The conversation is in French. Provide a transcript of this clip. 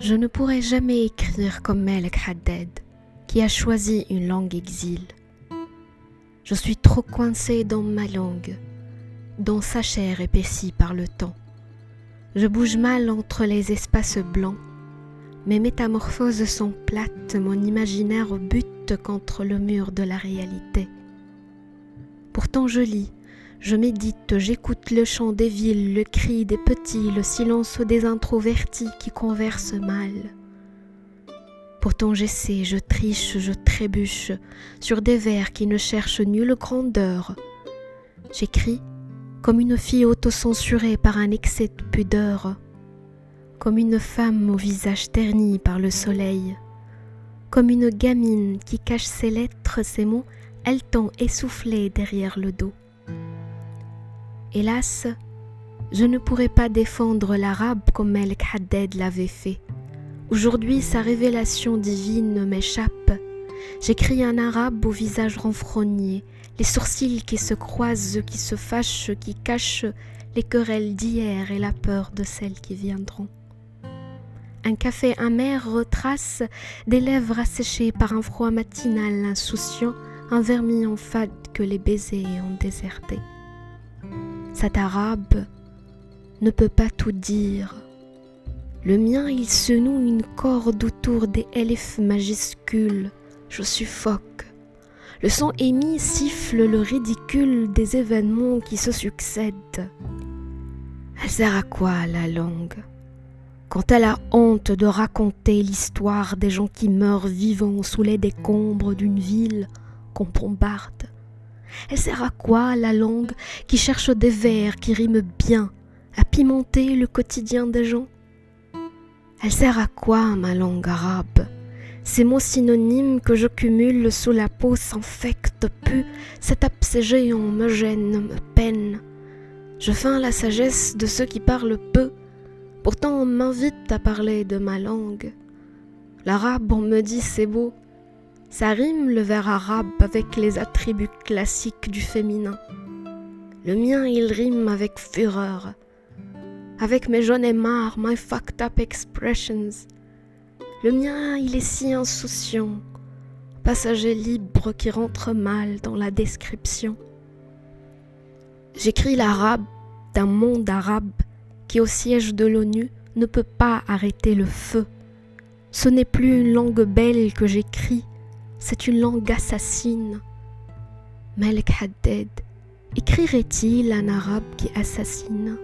Je ne pourrai jamais écrire comme Melek Haddad, qui a choisi une langue exil. Je suis trop coincée dans ma langue, dans sa chair épaissie par le temps. Je bouge mal entre les espaces blancs. Mes métamorphoses sont plates, mon imaginaire bute contre le mur de la réalité. Pourtant je lis, je médite, j'écoute le chant des villes, le cri des petits, le silence des introvertis qui conversent mal. Pourtant j'essaie, je triche, je trébuche sur des vers qui ne cherchent nulle grandeur. J'écris comme une fille autocensurée par un excès de pudeur, comme une femme au visage terni par le soleil, comme une gamine qui cache ses lettres, ses mots, haletant essoufflés derrière le dos. Hélas, je ne pourrai pas défendre l'arabe comme El Haddad l'avait fait. Aujourd'hui, sa révélation divine m'échappe. J'écris un arabe au visage renfrogné, les sourcils qui se croisent, qui se fâchent, qui cachent les querelles d'hier et la peur de celles qui viendront. Un café amer retrace des lèvres asséchées par un froid matinal insouciant, un vermillon fade que les baisers ont déserté. Cet arabe ne peut pas tout dire. Le mien, il se noue une corde autour des elfes majuscules. Je suffoque. Le son émis siffle le ridicule des événements qui se succèdent. Elle sert à quoi la langue? Quand elle a honte de raconter l'histoire des gens qui meurent vivants sous les décombres d'une ville qu'on bombarde elle sert à quoi la langue qui cherche des vers qui riment bien, à pimenter le quotidien des gens? Elle sert à quoi ma langue arabe? Ces mots synonymes que je cumule sous la peau s'infectent, puent, cet abcès géant me gêne, me peine. Je feins la sagesse de ceux qui parlent peu, pourtant on m'invite à parler de ma langue. L'arabe, on me dit c'est beau, ça rime le vers arabe avec les attributs classiques du féminin. Le mien, il rime avec fureur, avec mes jaunes et marres, my fucked up expressions. Le mien, il est si insouciant, passager libre qui rentre mal dans la description. J'écris l'arabe d'un monde arabe qui, au siège de l'ONU, ne peut pas arrêter le feu. Ce n'est plus une langue belle que j'écris, c'est une langue assassine. Malik Haddad écrirait-il un arabe qui assassine?